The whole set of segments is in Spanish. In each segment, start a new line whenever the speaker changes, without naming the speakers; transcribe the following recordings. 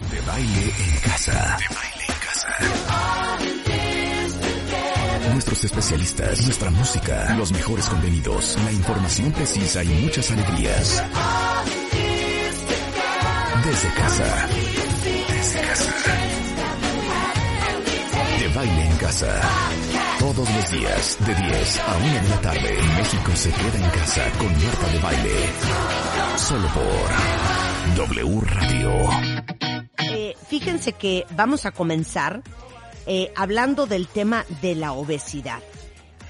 De baile en casa. De baile en casa. Nuestros especialistas, nuestra música, los mejores contenidos, la información precisa y muchas alegrías. Desde casa. Desde casa. De baile en casa. Todos los días, de 10 a 1 de la tarde, México se queda en casa con Marta de Baile. Solo por W Radio.
Eh, fíjense que vamos a comenzar eh, hablando del tema de la obesidad.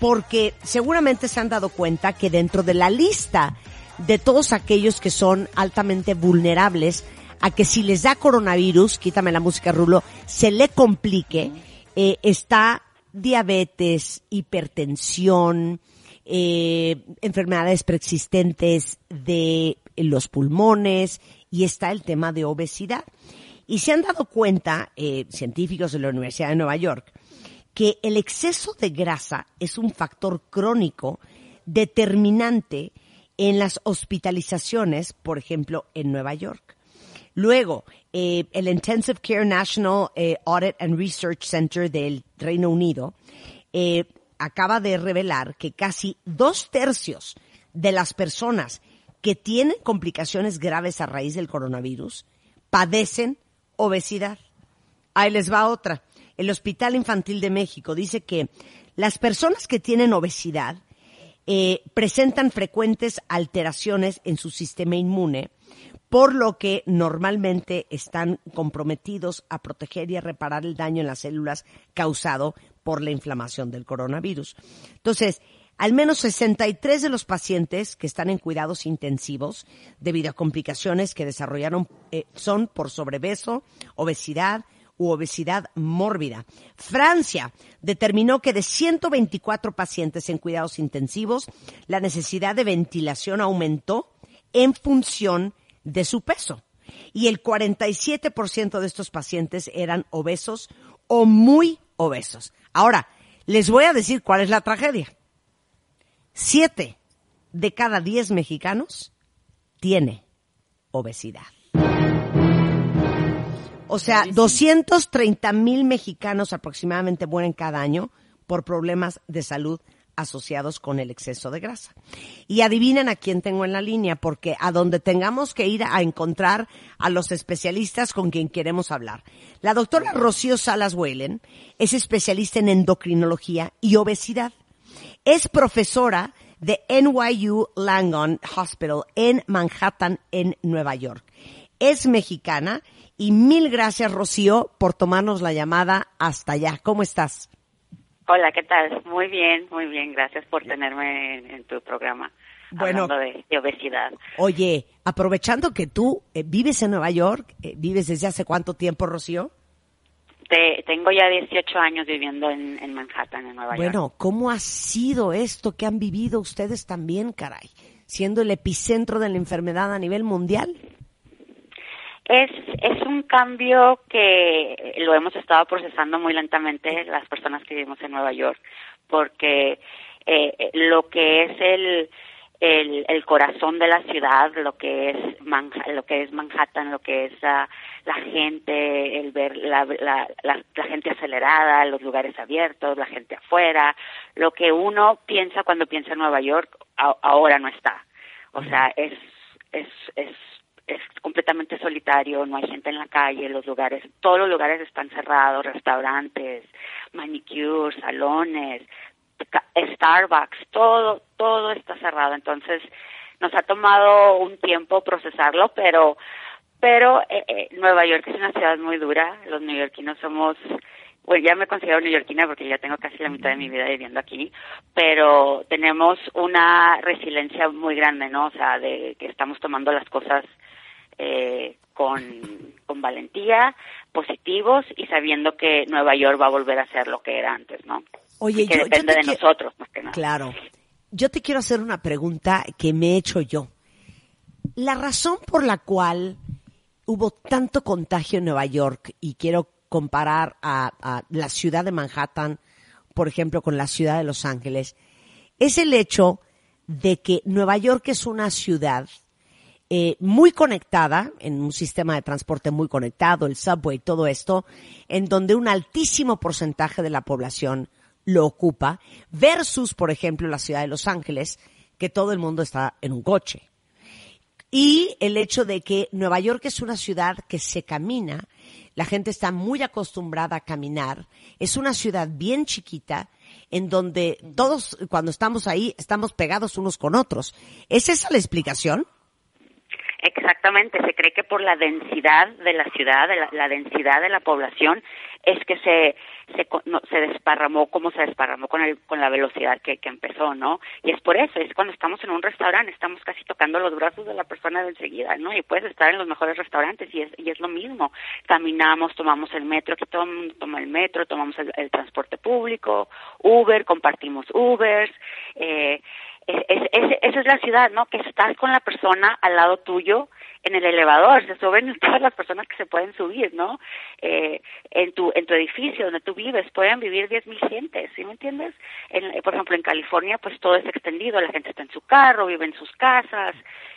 Porque seguramente se han dado cuenta que dentro de la lista de todos aquellos que son altamente vulnerables a que si les da coronavirus, quítame la música Rulo, se le complique, eh, está diabetes, hipertensión, eh, enfermedades preexistentes de los pulmones y está el tema de obesidad. Y se han dado cuenta, eh, científicos de la Universidad de Nueva York, que el exceso de grasa es un factor crónico determinante en las hospitalizaciones, por ejemplo, en Nueva York. Luego, eh, el Intensive Care National eh, Audit and Research Center del Reino Unido eh, acaba de revelar que casi dos tercios de las personas que tienen complicaciones graves a raíz del coronavirus padecen obesidad. Ahí les va otra. El Hospital Infantil de México dice que las personas que tienen obesidad eh, presentan frecuentes alteraciones en su sistema inmune, por lo que normalmente están comprometidos a proteger y a reparar el daño en las células causado por la inflamación del coronavirus. Entonces, al menos 63 de los pacientes que están en cuidados intensivos debido a complicaciones que desarrollaron eh, son por sobrepeso, obesidad u obesidad mórbida. Francia determinó que de 124 pacientes en cuidados intensivos, la necesidad de ventilación aumentó en función de su peso. Y el 47% de estos pacientes eran obesos o muy obesos. Ahora, les voy a decir cuál es la tragedia. Siete de cada diez mexicanos tiene obesidad. O sea, 230 mil mexicanos aproximadamente mueren cada año por problemas de salud asociados con el exceso de grasa. Y adivinen a quién tengo en la línea, porque a donde tengamos que ir a encontrar a los especialistas con quien queremos hablar. La doctora Rocío Salas Whalen es especialista en endocrinología y obesidad. Es profesora de NYU Langone Hospital en Manhattan, en Nueva York. Es mexicana y mil gracias, Rocío, por tomarnos la llamada hasta allá. ¿Cómo estás?
Hola, ¿qué tal? Muy bien, muy bien. Gracias por tenerme en, tu programa.
Bueno,
hablando de, obesidad.
Oye, aprovechando que tú eh, vives en Nueva York, eh, ¿vives desde hace cuánto tiempo, Rocío?
Te, tengo ya 18 años viviendo en, Manhattan, en Nueva
York.
Bueno,
¿cómo ha sido esto que han vivido ustedes también, caray? Siendo el epicentro de la enfermedad a nivel mundial.
Es, es un cambio que lo hemos estado procesando muy lentamente las personas que vivimos en Nueva York, porque eh, lo que es el, el, el, corazón de la ciudad, lo que es lo que es Manhattan, lo que es la gente, el ver la, la, la, gente acelerada, los lugares abiertos, la gente afuera, lo que uno piensa cuando piensa en Nueva York ahora no está. O sea, es es es es completamente solitario, no hay gente en la calle, los lugares, todos los lugares están cerrados, restaurantes, manicures, salones, Starbucks, todo, todo está cerrado. Entonces, nos ha tomado un tiempo procesarlo, pero, pero eh, eh, Nueva York es una ciudad muy dura. Los neoyorquinos somos, pues ya me considero neoyorquina porque ya tengo casi la mitad de mi vida viviendo aquí, pero tenemos una resiliencia muy grande, ¿no? O sea, de que estamos tomando las cosas eh, con, con valentía, positivos y sabiendo que Nueva York va a volver a ser lo que era antes, ¿no?
Oye,
que
yo,
depende de nosotros, más que nada.
Claro. Yo te quiero hacer una pregunta que me he hecho yo. La razón por la cual hubo tanto contagio en Nueva York y quiero comparar a, a la ciudad de Manhattan, por ejemplo, con la ciudad de Los Ángeles, es el hecho de que Nueva York es una ciudad eh, muy conectada, en un sistema de transporte muy conectado, el subway, todo esto, en donde un altísimo porcentaje de la población lo ocupa, versus, por ejemplo, la ciudad de Los Ángeles, que todo el mundo está en un coche. Y el hecho de que Nueva York es una ciudad que se camina, la gente está muy acostumbrada a caminar, es una ciudad bien chiquita, en donde todos, cuando estamos ahí, estamos pegados unos con otros. ¿Es esa la explicación?
Exactamente, se cree que por la densidad de la ciudad, de la, densidad de la población, es que se se, se desparramó como se desparramó con el, con la velocidad que, que empezó, ¿no? Y es por eso, es cuando estamos en un restaurante, estamos casi tocando los brazos de la persona de enseguida, ¿no? Y puedes estar en los mejores restaurantes y es, y es lo mismo. Caminamos, tomamos el metro, aquí todo el mundo toma el metro, tomamos el, el transporte público, Uber, compartimos Ubers, eh, es, es, esa es la ciudad, ¿no? Que estás con la persona al lado tuyo en el elevador, se suben todas las personas que se pueden subir, ¿no? Eh, en tu en tu edificio donde tú vives pueden vivir 10.000 gentes, ¿sí me entiendes? En, por ejemplo, en California pues todo es extendido, la gente está en su carro, vive en sus casas,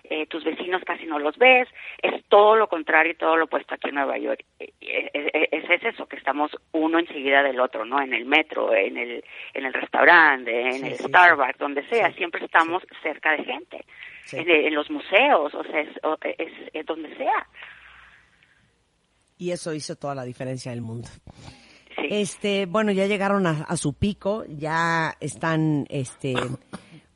eh, tus vecinos casi no los ves, es todo lo contrario y todo lo opuesto aquí en Nueva York. Eh, eh, es, es, eso, que estamos uno enseguida del otro, ¿no? En el metro, en el, en el restaurante, en el Starbucks, donde sea, siempre estamos cerca de gente. En, los museos, o sea, es, es, donde sea.
Y eso hizo toda la diferencia en el mundo. Este, bueno, ya llegaron a, a, su pico, ya están, este,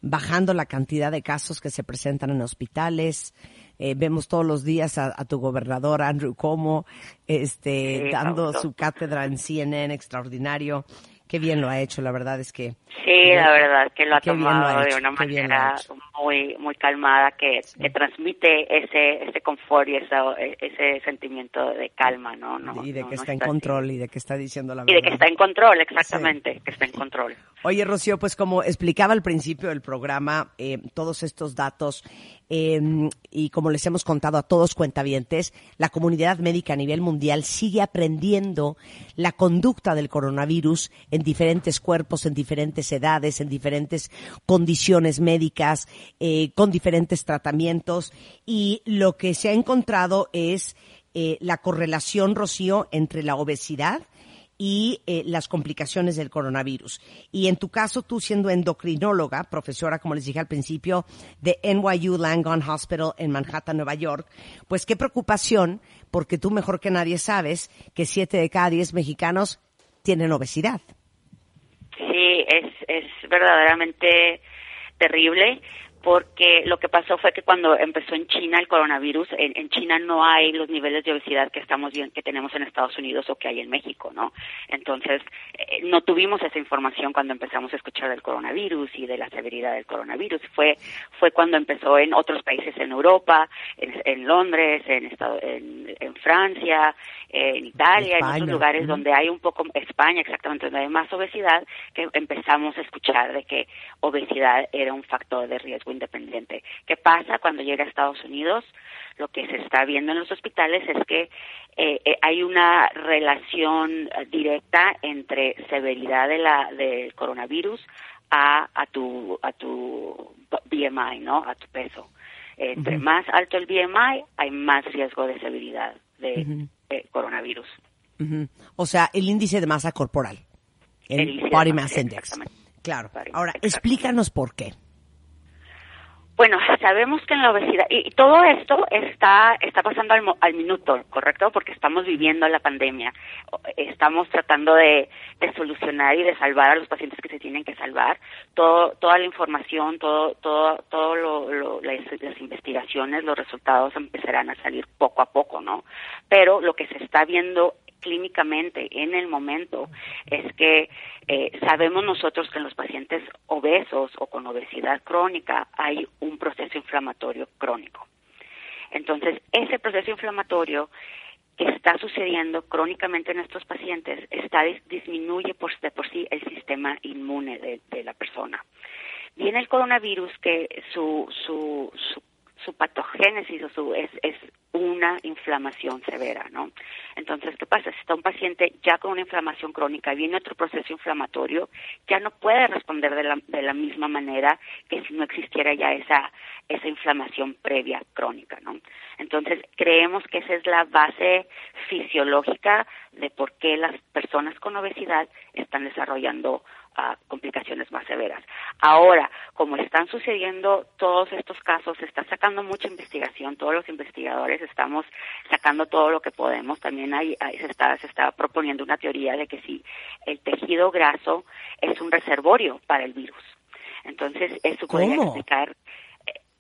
bajando la cantidad de casos que se presentan en hospitales. Eh, vemos todos los días a, tu gobernador Andrew Como, este, dando su cátedra en CNN extraordinario qué bien lo ha hecho, la verdad es que...
Sí, la verdad que lo ha tomado de una manera muy muy calmada que, transmite ese ese confort y ese, ese sentimiento de calma, ¿no? no
y de que está, en control y de que está diciendo la verdad.
Y de que está en control, exactamente, que está en control.
Oye, Rocío, pues como explicaba al principio del programa, eh, todos estos datos Em, y como les hemos contado a todos cuentavientes, la comunidad médica a nivel mundial sigue aprendiendo la conducta del coronavirus en diferentes cuerpos, en diferentes edades, en diferentes condiciones médicas, eh, con diferentes tratamientos. Y lo que se ha encontrado es eh, la correlación, Rocío, entre la obesidad, y eh, las complicaciones del coronavirus. Y en tu caso, tú siendo endocrinóloga, profesora, como les dije al principio, de NYU Langone Hospital en Manhattan, Nueva York, pues qué preocupación, porque tú mejor que nadie sabes que siete de cada diez mexicanos tienen obesidad.
Sí, es, es verdaderamente terrible porque lo que pasó fue que cuando empezó en China el coronavirus, en, China no hay los niveles de obesidad que estamos bien, que tenemos en Estados Unidos o que hay en México, ¿no? Entonces, eh, no tuvimos esa información cuando empezamos a escuchar del coronavirus y de la severidad del coronavirus. Fue, fue cuando empezó en otros países en Europa, en, Londres, en, Estado, en, en Francia, en Italia, en otros lugares donde hay un poco, España exactamente, donde hay más obesidad, que empezamos a escuchar de que obesidad era un factor de riesgo independiente. ¿Qué pasa cuando llega a Estados Unidos? Lo que se está viendo en los hospitales es que eh, eh, hay una relación directa entre severidad de la, del coronavirus a, a, tu, a tu BMI, ¿no? A tu peso. Entre más alto el BMI, hay más riesgo de severidad de, coronavirus.
O sea, el índice de masa corporal. El, Body Mass Index. Claro. Ahora, explícanos por qué.
Bueno, sabemos que en la obesidad, y todo esto está, está pasando al, minuto, ¿correcto? Porque estamos viviendo la pandemia. Estamos tratando de, solucionar y de salvar a los pacientes que se tienen que salvar. Toda la información, todo, todo, todo lo, las, las investigaciones, los resultados empezarán a salir poco a poco, ¿no? Pero lo que se está viendo clínicamente en el momento es que eh, sabemos nosotros que en los pacientes obesos o con obesidad crónica hay un proceso inflamatorio crónico. Entonces, ese proceso inflamatorio que está sucediendo crónicamente en estos pacientes está disminuye por, de por sí el sistema inmune de, la persona. Viene el coronavirus que su, su, su su patogénesis o su, es, es una inflamación severa, ¿no? Entonces, ¿qué pasa? Si está un paciente ya con una inflamación crónica, viene otro proceso inflamatorio, ya no puede responder de la, de la misma manera que si no existiera ya esa, esa inflamación previa crónica, ¿no? Entonces, creemos que esa es la base fisiológica de por qué las personas con obesidad están desarrollando a complicaciones más severas. Ahora, como están sucediendo todos estos casos, se está sacando mucha investigación, todos los investigadores estamos sacando todo lo que podemos, también hay, se, está, se está proponiendo una teoría de que si el tejido graso es un reservorio para el virus. Entonces, eso podría explicar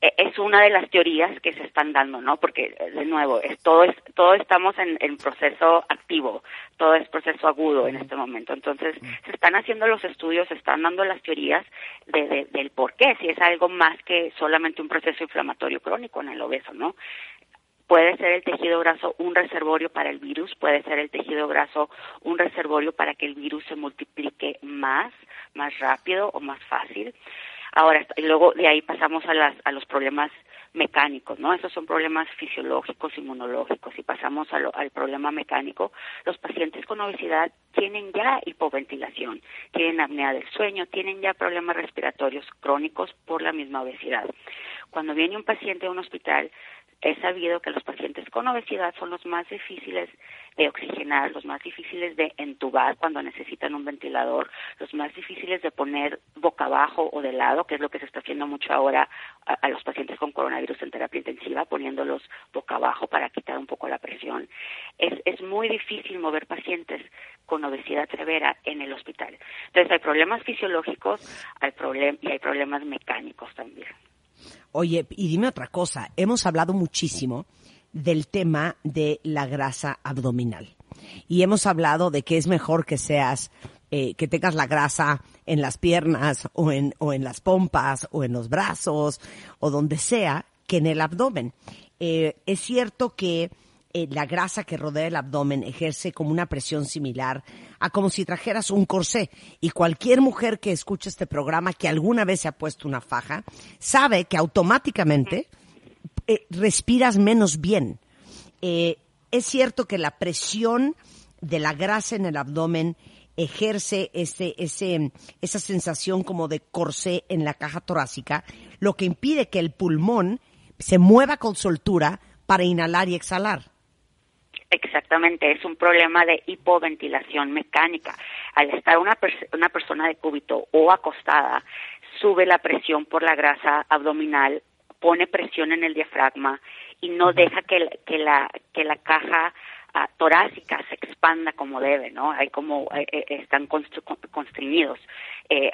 es una de las teorías que se están dando, ¿no? Porque de nuevo, es todo es todo estamos en, en proceso activo, todo es proceso agudo en este momento. Entonces, se están haciendo los estudios, se están dando las teorías de, del por qué, si es algo más que solamente un proceso inflamatorio crónico en el obeso, ¿no? Puede ser el tejido graso un reservorio para el virus, puede ser el tejido graso un reservorio para que el virus se multiplique más, más rápido o más fácil. Ahora, y luego de ahí pasamos a, las, a los problemas mecánicos, ¿no? Esos son problemas fisiológicos, inmunológicos. Y pasamos al problema mecánico, los pacientes con obesidad tienen ya hipoventilación, tienen apnea del sueño, tienen ya problemas respiratorios crónicos por la misma obesidad. Cuando viene un paciente a un hospital, He sabido que los pacientes con obesidad son los más difíciles de oxigenar, los más difíciles de entubar cuando necesitan un ventilador, los más difíciles de poner boca abajo o de lado, que es lo que se está haciendo mucho ahora a, los pacientes con coronavirus en terapia intensiva, poniéndolos boca abajo para quitar un poco la presión. Es, es muy difícil mover pacientes con obesidad severa en el hospital. Entonces hay problemas fisiológicos hay problem y hay problemas mecánicos también.
Oye, y dime otra cosa, hemos hablado muchísimo del tema de la grasa abdominal y hemos hablado de que es mejor que seas eh, que tengas la grasa en las piernas o en, o en las pompas o en los brazos o donde sea que en el abdomen. Eh, es cierto que eh, la grasa que rodea el abdomen ejerce como una presión similar a como si trajeras un corsé. Y cualquier mujer que escuche este programa que alguna vez se ha puesto una faja, sabe que automáticamente eh, respiras menos bien. Eh, es cierto que la presión de la grasa en el abdomen ejerce ese, ese, esa sensación como de corsé en la caja torácica, lo que impide que el pulmón se mueva con soltura para inhalar y exhalar.
Exactamente, es un problema de hipoventilación mecánica. Al estar una, una persona de cúbito o acostada, sube la presión por la grasa abdominal, pone presión en el diafragma y no deja que, que, la, que la caja torácica se expanda como debe, ¿no? Hay como eh, eh están constriñidos. Eh,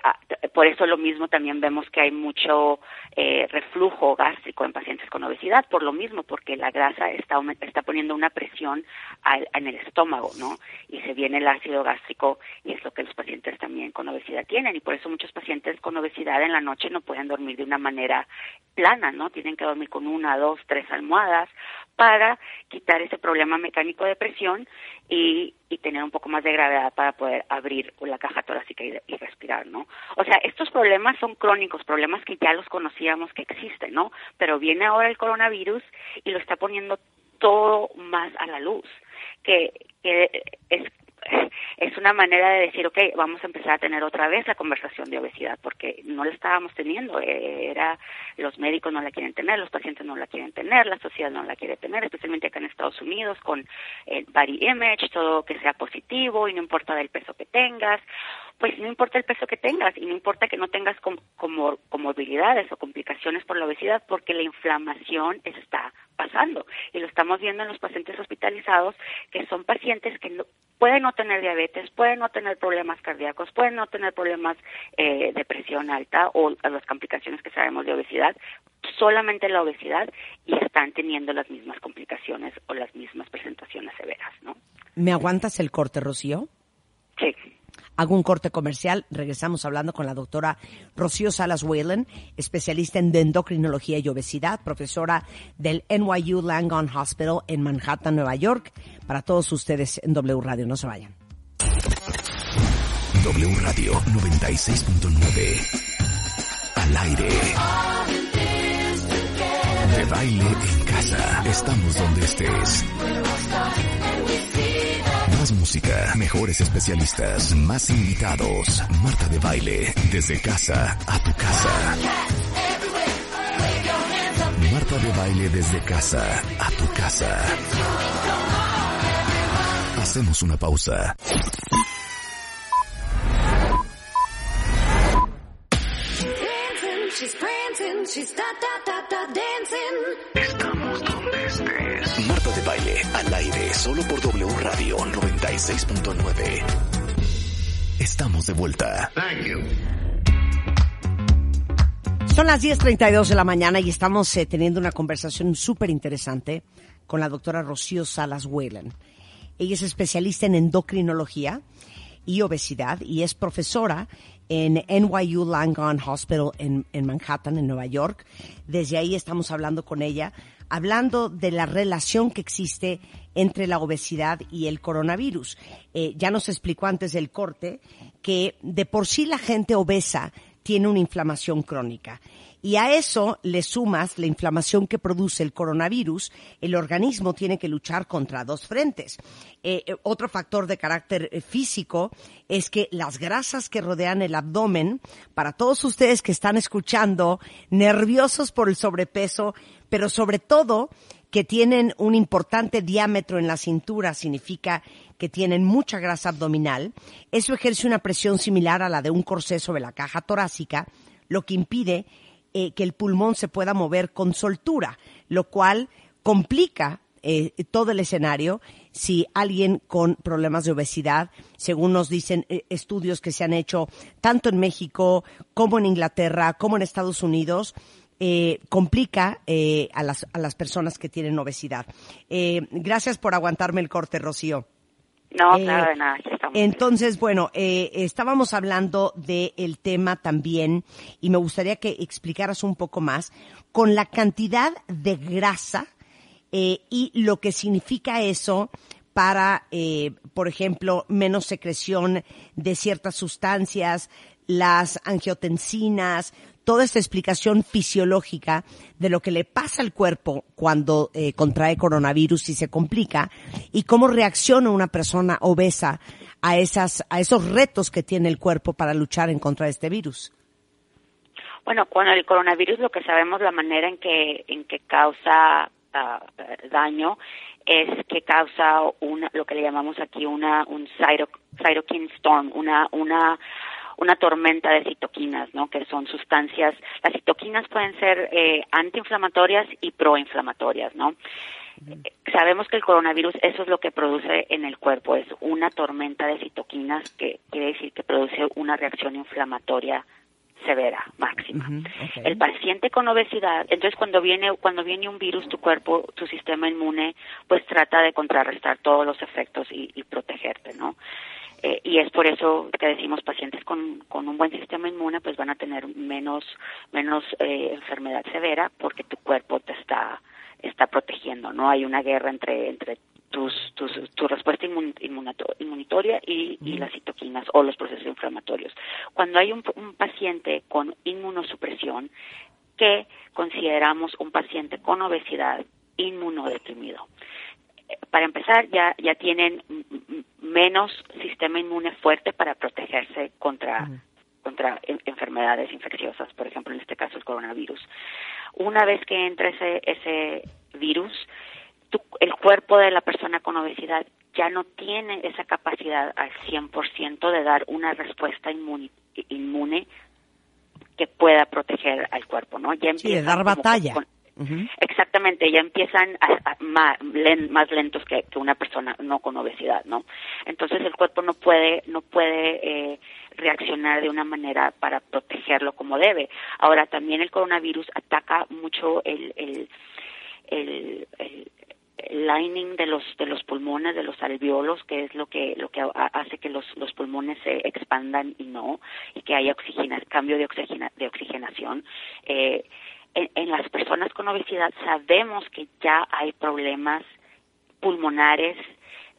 por eso lo mismo también vemos que hay mucho eh, reflujo gástrico en pacientes con obesidad, por lo mismo, porque la grasa está, está poniendo una presión al, en el estómago, ¿no? Y se viene el ácido gástrico y es lo que los pacientes también con obesidad tienen y por eso muchos pacientes con obesidad en la noche no pueden dormir de una manera plana, ¿no? Tienen que dormir con una, dos, tres almohadas para quitar ese problema mecánico de presión y, y tener un poco más de gravedad para poder abrir la caja torácica y, y, respirar, ¿no? O sea, estos problemas son crónicos, problemas que ya los conocíamos que existen, ¿no? Pero viene ahora el coronavirus y lo está poniendo todo más a la luz, que, que es es una manera de decir, ok, vamos a empezar a tener otra vez la conversación de obesidad, porque no la estábamos teniendo, era los médicos no la quieren tener, los pacientes no la quieren tener, la sociedad no la quiere tener, especialmente acá en Estados Unidos con el body image, todo que sea positivo y no importa del peso que tengas, pues no importa el peso que tengas y no importa que no tengas como comorbilidades o complicaciones por la obesidad, porque la inflamación está pasando y lo estamos viendo en los pacientes hospitalizados que son pacientes que no, pueden no tener diabetes, pueden no tener problemas cardíacos, pueden no tener problemas eh, de presión alta o las complicaciones que sabemos de obesidad, solamente la obesidad y están teniendo las mismas complicaciones o las mismas presentaciones severas, ¿no?
¿Me aguantas el corte, Rocío?
Sí.
Hago un corte comercial, regresamos hablando con la doctora Rocío Salas Whalen, especialista en endocrinología y obesidad, profesora del NYU Langone Hospital en Manhattan, Nueva York, para todos ustedes en W Radio. No se vayan.
W Radio 96.9. Al aire. De baile en casa. Estamos donde estés. Música, mejores especialistas, más invitados. Marta de baile, desde casa a tu casa. Marta de baile desde casa a tu casa. Hacemos una pausa. Estamos donde estés. Marta de baile al aire solo por W Radio 96.9. Estamos de vuelta.
Son las 10.32 de la mañana y estamos eh, teniendo una conversación súper interesante con la doctora Rocío Salas Whalen. Ella es especialista en endocrinología y obesidad y es profesora en NYU Langone Hospital en, en, Manhattan, en Nueva York. Desde ahí estamos hablando con ella, hablando de la relación que existe entre la obesidad y el coronavirus. Eh, ya nos explicó antes del corte que de por sí la gente obesa tiene una inflamación crónica. Y a eso le sumas la inflamación que produce el coronavirus, el organismo tiene que luchar contra dos frentes. Eh, eh, otro factor de carácter eh, físico es que las grasas que rodean el abdomen, para todos ustedes que están escuchando, nerviosos por el sobrepeso, pero sobre todo que tienen un importante diámetro en la cintura, significa que tienen mucha grasa abdominal, eso ejerce una presión similar a la de un corsé sobre la caja torácica, lo que impide eh, que el pulmón se pueda mover con soltura, lo cual complica eh, todo el escenario si alguien con problemas de obesidad, según nos dicen eh, estudios que se han hecho tanto en México como en Inglaterra, como en Estados Unidos, eh, complica eh, a, las, a las personas que tienen obesidad. Eh, gracias por aguantarme el corte, Rocío.
No, claro, de nada.
Entonces, bueno, eh, estábamos hablando del tema también y me gustaría que explicaras un poco más con la cantidad de grasa eh, y lo que significa eso para, eh, por ejemplo, menos secreción de ciertas sustancias, las angiotensinas, toda esta explicación fisiológica de lo que le pasa al cuerpo cuando eh, contrae coronavirus y se complica y cómo reacciona una persona obesa a esas a esos retos que tiene el cuerpo para luchar en contra de este virus.
Bueno, con el coronavirus lo que sabemos la manera en que en que causa uh, daño es que causa una lo que le llamamos aquí una un cytokine storm, una una una tormenta de citoquinas, ¿no? Que son sustancias, las citoquinas pueden ser eh, antiinflamatorias y proinflamatorias, ¿no? Sabemos que el coronavirus eso es lo que produce en el cuerpo, es una tormenta de citoquinas que quiere decir que produce una reacción inflamatoria severa, máxima. El paciente con obesidad, entonces cuando viene cuando viene un virus, tu cuerpo, tu sistema inmune, pues trata de contrarrestar todos los efectos y, y protegerte, ¿no? Eh, y es por eso que decimos pacientes con, con un buen sistema inmune pues van a tener menos menos eh, enfermedad severa porque tu cuerpo te está está protegiendo no hay una guerra entre entre tus, tus tu respuesta inmunitoria y, y, las citoquinas o los procesos inflamatorios. Cuando hay un, un paciente con inmunosupresión que consideramos un paciente con obesidad inmunodeprimido para empezar, ya, ya tienen menos sistema inmune fuerte para protegerse contra, contra enfermedades infecciosas, por ejemplo, en este caso el coronavirus. Una vez que entra ese, ese virus, el cuerpo de la persona con obesidad ya no tiene esa capacidad al 100% de dar una respuesta inmune, inmune que pueda proteger al cuerpo, ¿no?
Ya sí, de dar batalla.
Exactamente, ya empiezan más, lentos que, una persona no con obesidad, ¿no? Entonces el cuerpo no puede no puede eh, reaccionar de una manera para protegerlo como debe. Ahora también el coronavirus ataca mucho el, el, el, lining de los de los pulmones de los alveolos que es lo que lo que hace que los, los pulmones se expandan y no y que haya oxigena, cambio de oxigena, de oxigenación eh, en, las personas con obesidad sabemos que ya hay problemas pulmonares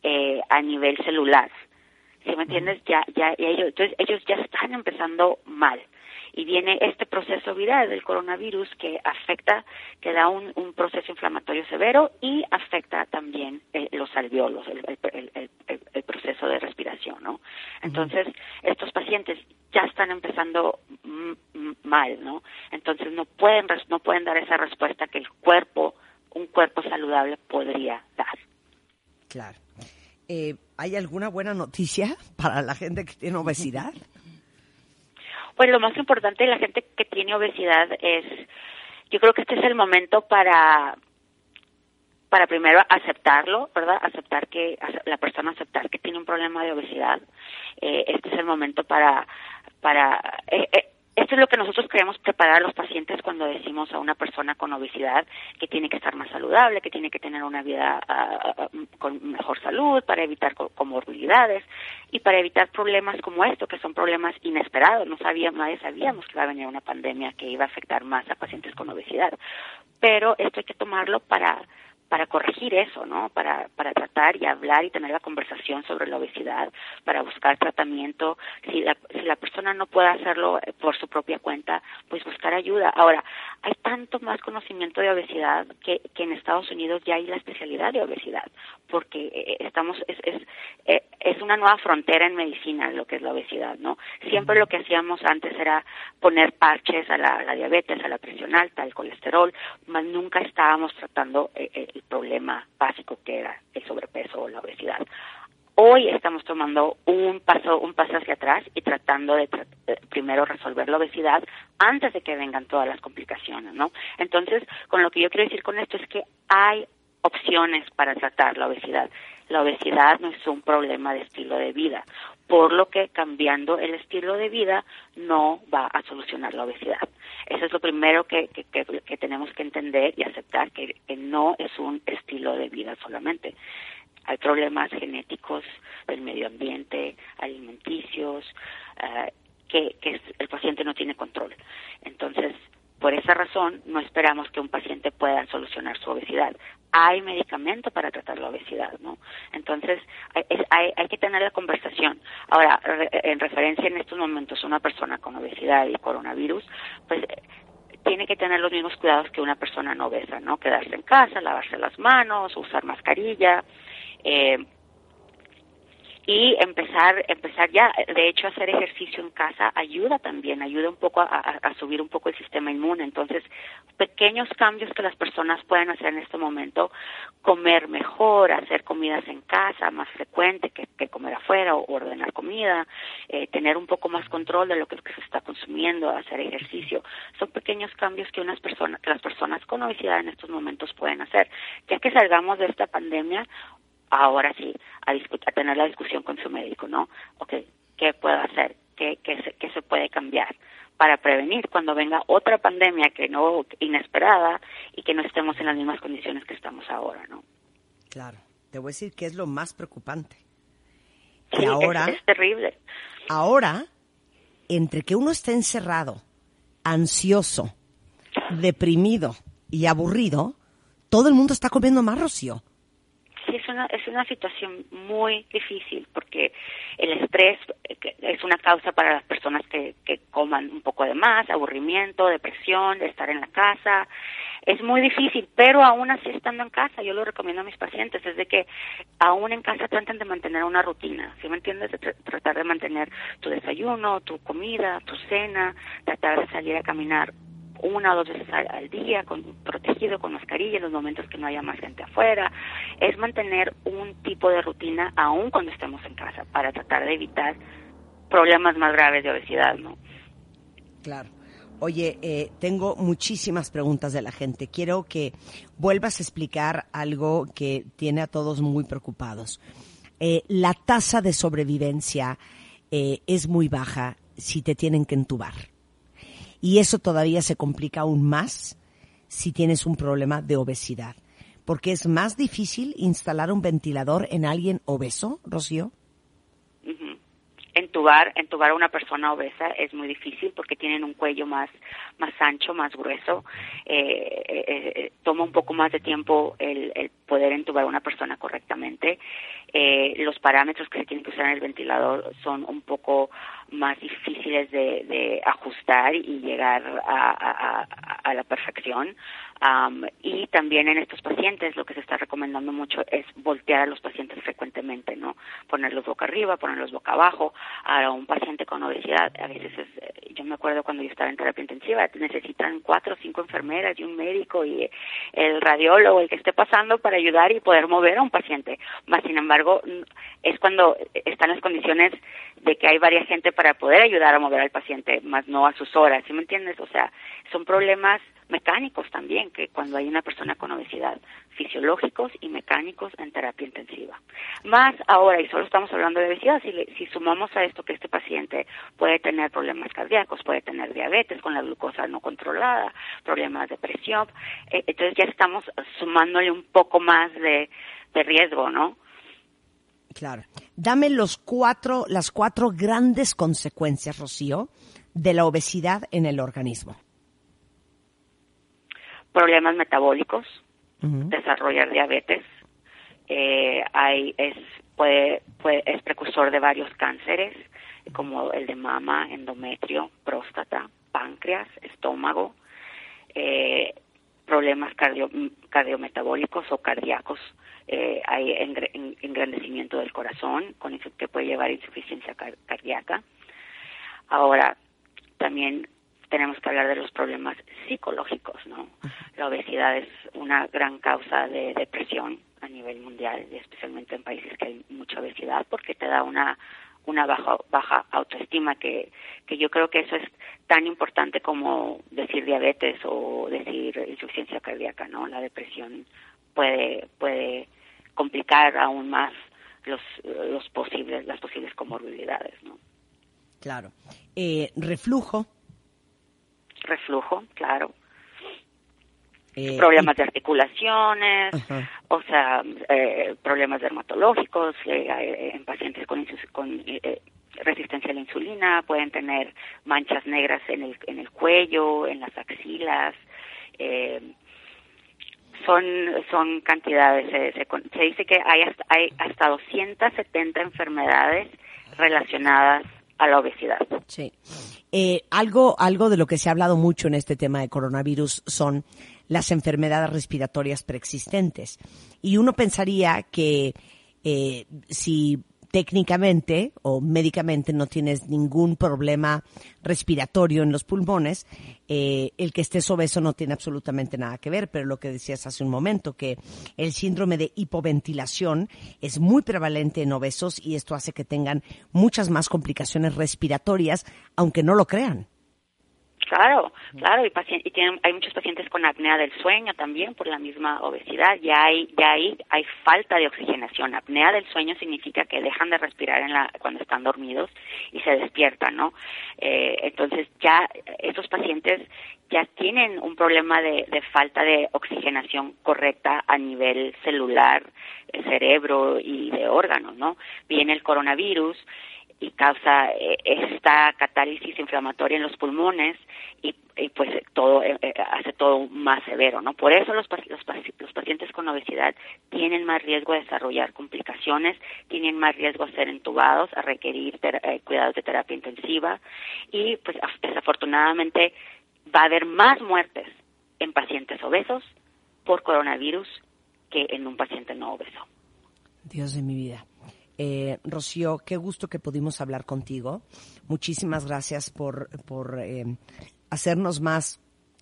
eh, a nivel celular. Si me entiendes ya ya ellos entonces ellos ya están empezando mal y viene este proceso viral del coronavirus que afecta, que da un, un proceso inflamatorio severo y afecta también eh, los alveolos, el, el, el, proceso de respiración, ¿no? Entonces, estos pacientes ya están empezando mal, ¿no? Entonces no pueden no pueden dar esa respuesta que el cuerpo, un cuerpo saludable podría dar.
Claro. Eh, ¿Hay alguna buena noticia para la gente que tiene obesidad?
Pues lo más importante de la gente que tiene obesidad es, yo creo que este es el momento para para primero aceptarlo, ¿verdad? Aceptar que la persona aceptar que tiene un problema de obesidad. Eh, este es el momento para para eh, eh, esto es lo que nosotros queremos preparar a los pacientes cuando decimos a una persona con obesidad que tiene que estar más saludable, que tiene que tener una vida ah, con mejor salud para evitar comorbilidades y para evitar problemas como esto, que son problemas inesperados. No sabíamos, nadie sabíamos que iba a venir una pandemia que iba a afectar más a pacientes con obesidad. Pero esto hay que tomarlo para para corregir eso, ¿no? Para, para tratar y hablar y tener la conversación sobre la obesidad, para buscar tratamiento. Si la, si la persona no puede hacerlo eh, por su propia cuenta, pues buscar ayuda. Ahora, hay tanto más conocimiento de obesidad que, que en Estados Unidos ya hay la especialidad de obesidad, porque eh, estamos, es, es, eh, es una nueva frontera en medicina lo que es la obesidad, ¿no? Siempre lo que hacíamos antes era poner parches a la, diabetes, a la presión alta, al colesterol, mas nunca estábamos tratando el problema básico que era el sobrepeso o la obesidad. Hoy estamos tomando un paso, un paso hacia atrás y tratando de, primero resolver la obesidad antes de que vengan todas las complicaciones, ¿no? Entonces, con lo que yo quiero decir con esto es que hay opciones para tratar la obesidad. La obesidad no es un problema de estilo de vida, por lo que cambiando el estilo de vida no va a solucionar la obesidad. Eso es lo primero que, que, tenemos que entender y aceptar, que, no es un estilo de vida solamente. Hay problemas genéticos del medio ambiente, alimenticios, eh, que, que el paciente no tiene control. Entonces, por esa razón, no esperamos que un paciente pueda solucionar su obesidad. Hay medicamento para tratar la obesidad, ¿no? Entonces, hay, hay, que tener la conversación. Ahora, en referencia en estos momentos, una persona con obesidad y coronavirus, pues tiene que tener los mismos cuidados que una persona no obesa, ¿no? Quedarse en casa, lavarse las manos, usar mascarilla, eh, y empezar empezar ya de hecho hacer ejercicio en casa ayuda también ayuda un poco a, subir un poco el sistema inmune. Entonces pequeños cambios que las personas pueden hacer en este momento comer mejor hacer comidas en casa más frecuente que, comer afuera o ordenar comida eh, tener un poco más control de lo que, se está consumiendo hacer ejercicio. Son pequeños cambios que unas personas que las personas con obesidad en estos momentos pueden hacer. Ya que salgamos de esta pandemia ahora sí a, a tener la discusión con su médico, ¿no? Ok, ¿qué puedo hacer? ¿Qué, qué, se, qué se puede cambiar? para prevenir cuando venga otra pandemia que no inesperada y que no estemos en las mismas condiciones que estamos ahora, ¿no?
Claro, te voy a decir que es lo más preocupante.
Sí, ahora es, terrible.
Ahora, entre que uno está encerrado, ansioso, deprimido y aburrido, todo el mundo está comiendo más, Rocío
una, es una situación muy difícil porque el estrés eh, es una causa para las personas que, que coman un poco de más, aburrimiento, depresión, de estar en la casa. Es muy difícil, pero aún así estando en casa, yo lo recomiendo a mis pacientes, es de que aún en casa traten de mantener una rutina, ¿sí me entiendes? De tratar de mantener tu desayuno, tu comida, tu cena, tratar de salir a caminar una o dos veces al, día, con, protegido con mascarilla en los momentos que no haya más gente afuera. Es mantener un tipo de rutina aún cuando estemos en casa para tratar de evitar problemas más graves de obesidad, ¿no?
Claro. Oye, eh, tengo muchísimas preguntas de la gente. Quiero que vuelvas a explicar algo que tiene a todos muy preocupados. Eh, la tasa de sobrevivencia eh, es muy baja si te tienen que entubar. Y eso todavía se complica aún más si tienes un problema de obesidad. porque es más difícil instalar un ventilador en alguien obeso, Rocío.
Entubar, entubar a una persona obesa es muy difícil porque tienen un cuello más, más ancho, más grueso. Eh, eh, eh, toma un poco más de tiempo el, el poder entubar a una persona correctamente. los parámetros que se tienen que usar en el ventilador son un poco más difíciles de, de ajustar y llegar a, a, la perfección. y también en estos pacientes lo que se está recomendando mucho es voltear a los pacientes frecuentemente, ¿no? Ponerlos boca arriba, ponerlos boca abajo. A un paciente con obesidad, a veces es, eh, yo me acuerdo cuando yo estaba en terapia intensiva, necesitan cuatro o cinco enfermeras y un médico y el radiólogo, el que esté pasando para ayudar y poder mover a un paciente. Más sin embargo, es cuando están las condiciones de que hay varias gente para poder ayudar a mover al paciente, más no a sus horas, ¿sí me entiendes? O sea, son problemas mecánicos también, que cuando hay una persona con obesidad, fisiológicos y mecánicos en terapia intensiva. Más ahora, y solo estamos hablando de obesidad, si, si sumamos a esto que este paciente puede tener problemas cardíacos, puede tener diabetes con la glucosa no controlada, problemas de presión, eh, entonces ya estamos sumándole un poco más de riesgo, ¿no?
Claro. Dame los cuatro, las cuatro grandes consecuencias, Rocío, de la obesidad en el organismo.
Problemas metabólicos, desarrollar diabetes, eh, hay, es, puede, puede, es precursor de varios cánceres, como el de mama, endometrio, próstata, páncreas, estómago, eh, problemas cardio, cardiometabólicos o cardíacos, eh, hay engrandecimiento del corazón con que puede llevar a insuficiencia cardíaca. Ahora, también tenemos que hablar de los problemas psicológicos, ¿no? La obesidad es una gran causa de depresión a nivel mundial, y especialmente en países que hay mucha obesidad, porque te da una una baja baja autoestima que que yo creo que eso es tan importante como decir diabetes o decir insuficiencia cardíaca, ¿no? La depresión puede puede complicar aún más los los posibles las posibles comorbilidades, ¿no?
Claro. Eh, reflujo
reflujo, claro. Eh, problemas de articulaciones, o sea, eh, problemas dermatológicos eh, en pacientes con, con resistencia a la insulina, pueden tener manchas negras en el, en el cuello, en las axilas. Son, son cantidades, se, se, dice que hay hasta, hay hasta 270 enfermedades relacionadas a la obesidad.
Sí. Eh, algo, algo de lo que se ha hablado mucho en este tema de coronavirus son las enfermedades respiratorias preexistentes. Y uno pensaría que eh, si técnicamente o médicamente no tienes ningún problema respiratorio en los pulmones, eh, el que estés obeso no tiene absolutamente nada que ver, pero lo que decías hace un momento, que el síndrome de hipoventilación es muy prevalente en obesos y esto hace que tengan muchas más complicaciones respiratorias, aunque no lo crean.
Claro, claro, y, y tienen, hay muchos pacientes con apnea del sueño también por la misma obesidad. Ya hay, ya hay, hay falta de oxigenación. Apnea del sueño significa que dejan de respirar en la, cuando están dormidos y se despiertan, ¿no? Eh, entonces ya esos pacientes ya tienen un problema de, de falta de oxigenación correcta a nivel celular, cerebro y de órganos, ¿no? Viene el coronavirus y causa eh, esta catálisis inflamatoria en los pulmones y, pues todo eh, eh, hace todo más severo, ¿no? Por eso los, los, los, pacientes con obesidad tienen más riesgo de desarrollar complicaciones, tienen más riesgo de ser entubados, a requerir cuidados de terapia intensiva y pues desafortunadamente va a haber más muertes en pacientes obesos por coronavirus que en un paciente no obeso.
Dios de mi vida. Eh, Rocío, qué gusto que pudimos hablar contigo. Muchísimas gracias por, por eh, hacernos más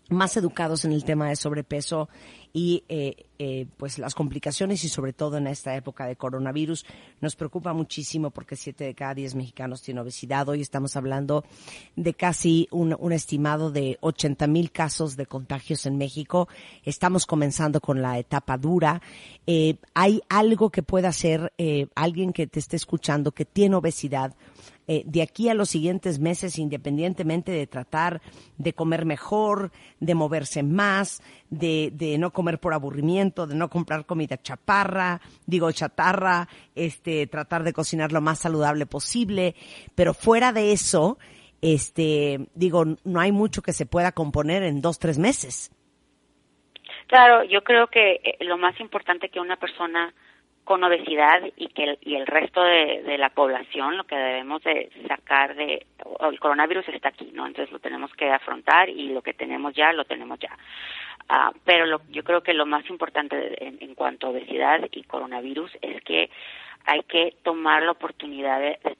más educados en el tema de sobrepeso y eh, eh, pues las complicaciones y sobre todo en esta época de coronavirus nos preocupa muchísimo porque siete de cada diez mexicanos tienen obesidad. Hoy estamos hablando de casi un, estimado de 80 mil casos de contagios en México. Estamos comenzando con la etapa dura. Eh, ¿Hay algo que pueda hacer eh, alguien que te esté escuchando que tiene obesidad? Eh, de aquí a los siguientes meses, independientemente de tratar de comer mejor, de moverse más, de, de no comer por aburrimiento, de no comprar comida chaparra, digo chatarra, este, tratar de cocinar lo más saludable posible, pero fuera de eso, este, digo, no hay mucho que se pueda componer en dos, tres meses.
Claro, yo creo que eh, lo más importante que una persona con obesidad y que el, y el resto de, de, la población lo que debemos de sacar de el coronavirus está aquí no entonces lo tenemos que afrontar y lo que tenemos ya lo tenemos ya. Uh, pero lo, yo creo que lo más importante en, en, cuanto a obesidad y coronavirus es que hay que tomar la oportunidad de, de,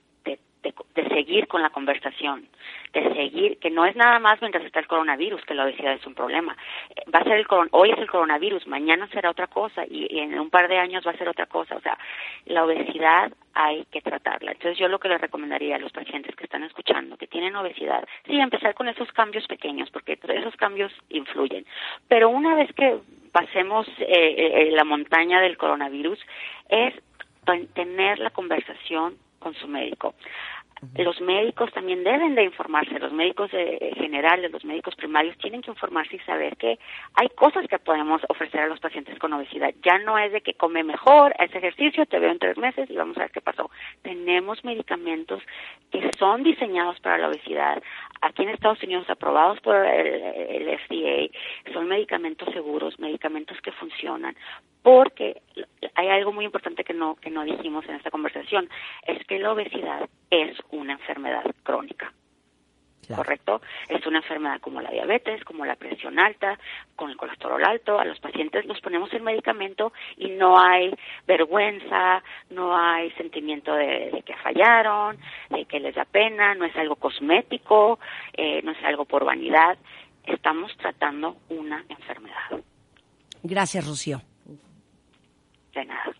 de, seguir con la conversación, de seguir, que no es nada más mientras está el coronavirus que la obesidad es un problema. Va a ser el hoy es el coronavirus, mañana será otra cosa y, en un par de años va a ser otra cosa. O sea, la obesidad hay que tratarla. Entonces yo lo que les recomendaría a los pacientes que están escuchando, que tienen obesidad, sí, empezar con esos cambios pequeños, porque esos cambios influyen. Pero una vez que pasemos eh, eh, la montaña del coronavirus, es tener la conversación con su médico. Los médicos también deben de informarse, los médicos eh, generales, los médicos primarios tienen que informarse y saber que hay cosas que podemos ofrecer a los pacientes con obesidad. Ya no es de que come mejor, ese ejercicio, te veo en tres meses y vamos a ver qué pasó. Tenemos medicamentos que son diseñados para la obesidad, aquí en Estados Unidos aprobados por el, el FDA, son medicamentos seguros, medicamentos que funcionan, porque hay algo muy importante que no que no dijimos en esta conversación, es que la obesidad es una enfermedad crónica. Claro. ¿correcto? Es una enfermedad como la diabetes, como la presión alta, con el colesterol alto. A los pacientes los ponemos el medicamento y no hay vergüenza, no hay sentimiento de, de que fallaron, de que les da pena, no es algo cosmético, eh, no es algo por vanidad. Estamos tratando una enfermedad.
Gracias, Rocío.
De nada.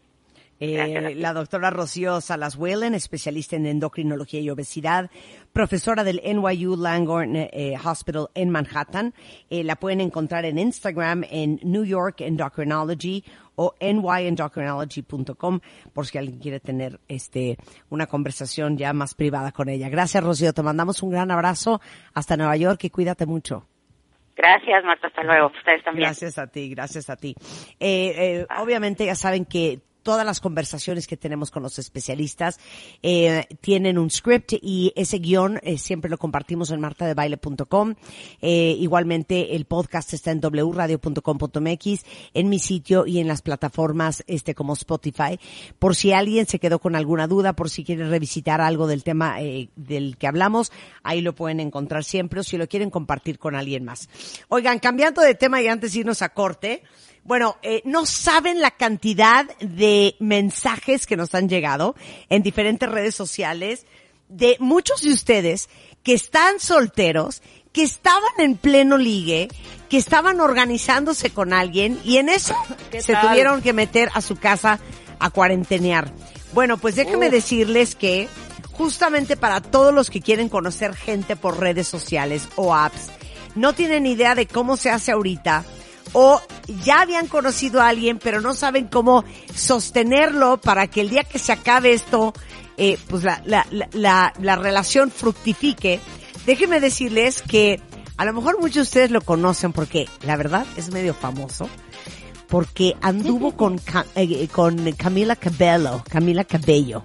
Eh, la doctora Rocío Salas Whalen, especialista en endocrinología y obesidad, profesora del NYU Langone eh, Hospital en Manhattan. Eh, la pueden encontrar en Instagram en New York Endocrinology o nyendocrinology.com por si alguien quiere tener este una conversación ya más privada con ella. Gracias, Rocío. Te mandamos un gran abrazo hasta Nueva York y cuídate mucho.
Gracias, Marta. Hasta luego. Ustedes también.
Gracias a ti, gracias a ti. Eh, eh, obviamente ya saben que todas las conversaciones que tenemos con los especialistas eh, tienen un script y ese guion eh, siempre lo compartimos en martadebaile.com. Eh, igualmente el podcast está en wradio.com.mx, en mi sitio y en las plataformas este como Spotify. Por si alguien se quedó con alguna duda, por si quiere revisitar algo del tema eh, del que hablamos, ahí lo pueden encontrar siempre o si lo quieren compartir con alguien más. Oigan, cambiando de tema y antes irnos a corte, bueno, eh, no saben la cantidad de mensajes que nos han llegado en diferentes redes sociales de muchos de ustedes que están solteros, que estaban en pleno ligue, que estaban organizándose con alguien y en eso se tal? tuvieron que meter a su casa a cuarentenear. Bueno, pues déjenme uh. decirles que justamente para todos los que quieren conocer gente por redes sociales o apps, no tienen idea de cómo se hace ahorita o ya habían conocido a alguien pero no saben cómo sostenerlo para que el día que se acabe esto, eh, pues la, la, la, la, relación fructifique. Déjenme decirles que a lo mejor muchos de ustedes lo conocen porque la verdad es medio famoso porque anduvo con, eh, con Camila Cabello, Camila Cabello.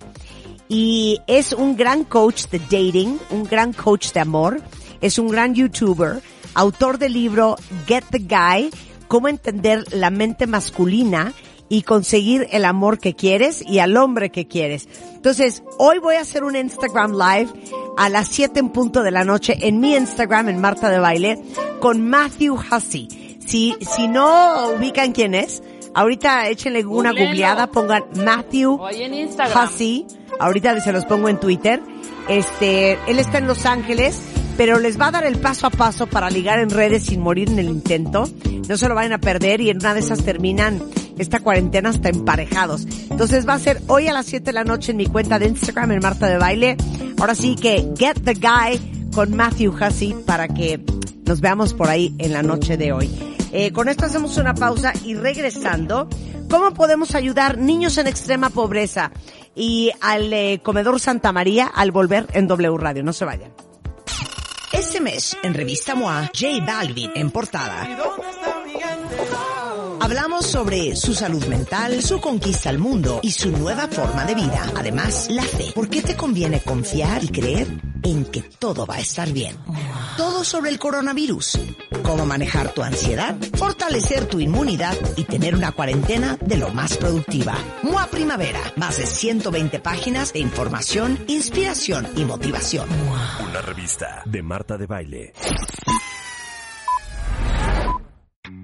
Y es un gran coach de dating, un gran coach de amor, es un gran youtuber, autor del libro Get the Guy, cómo entender la mente masculina y conseguir el amor que quieres y al hombre que quieres. Entonces, hoy voy a hacer un Instagram Live a las 7 en punto de la noche en mi Instagram, en Marta de Baile, con Matthew Hussey. Si, si no ubican quién es, ahorita échenle una Googleno. googleada, pongan Matthew Hussey. Ahorita se los pongo en Twitter. Este, él está en Los Ángeles pero les va a dar el paso a paso para ligar en redes sin morir en el intento. No se lo vayan a perder y en una de esas terminan esta cuarentena hasta emparejados. Entonces va a ser hoy a las 7 de la noche en mi cuenta de Instagram en Marta de Baile. Ahora sí que Get the Guy con Matthew Hussey para que nos veamos por ahí en la noche de hoy. Eh, con esto hacemos una pausa y regresando
¿Cómo podemos ayudar niños en extrema pobreza? Y al eh, comedor Santa María al volver en W Radio. No se vayan.
Mes, en Revista MOA, J Balvin en portada. Hablamos sobre su salud mental, su conquista al mundo y su nueva forma de vida. Además, la fe. ¿Por qué te conviene confiar y creer en que todo va a estar bien? Todo sobre el coronavirus. Cómo manejar tu ansiedad, fortalecer tu inmunidad y tener una cuarentena de lo más productiva. MOA Primavera. Más de 120 páginas de información, inspiración y motivación.
Una revista de Marta de Baile.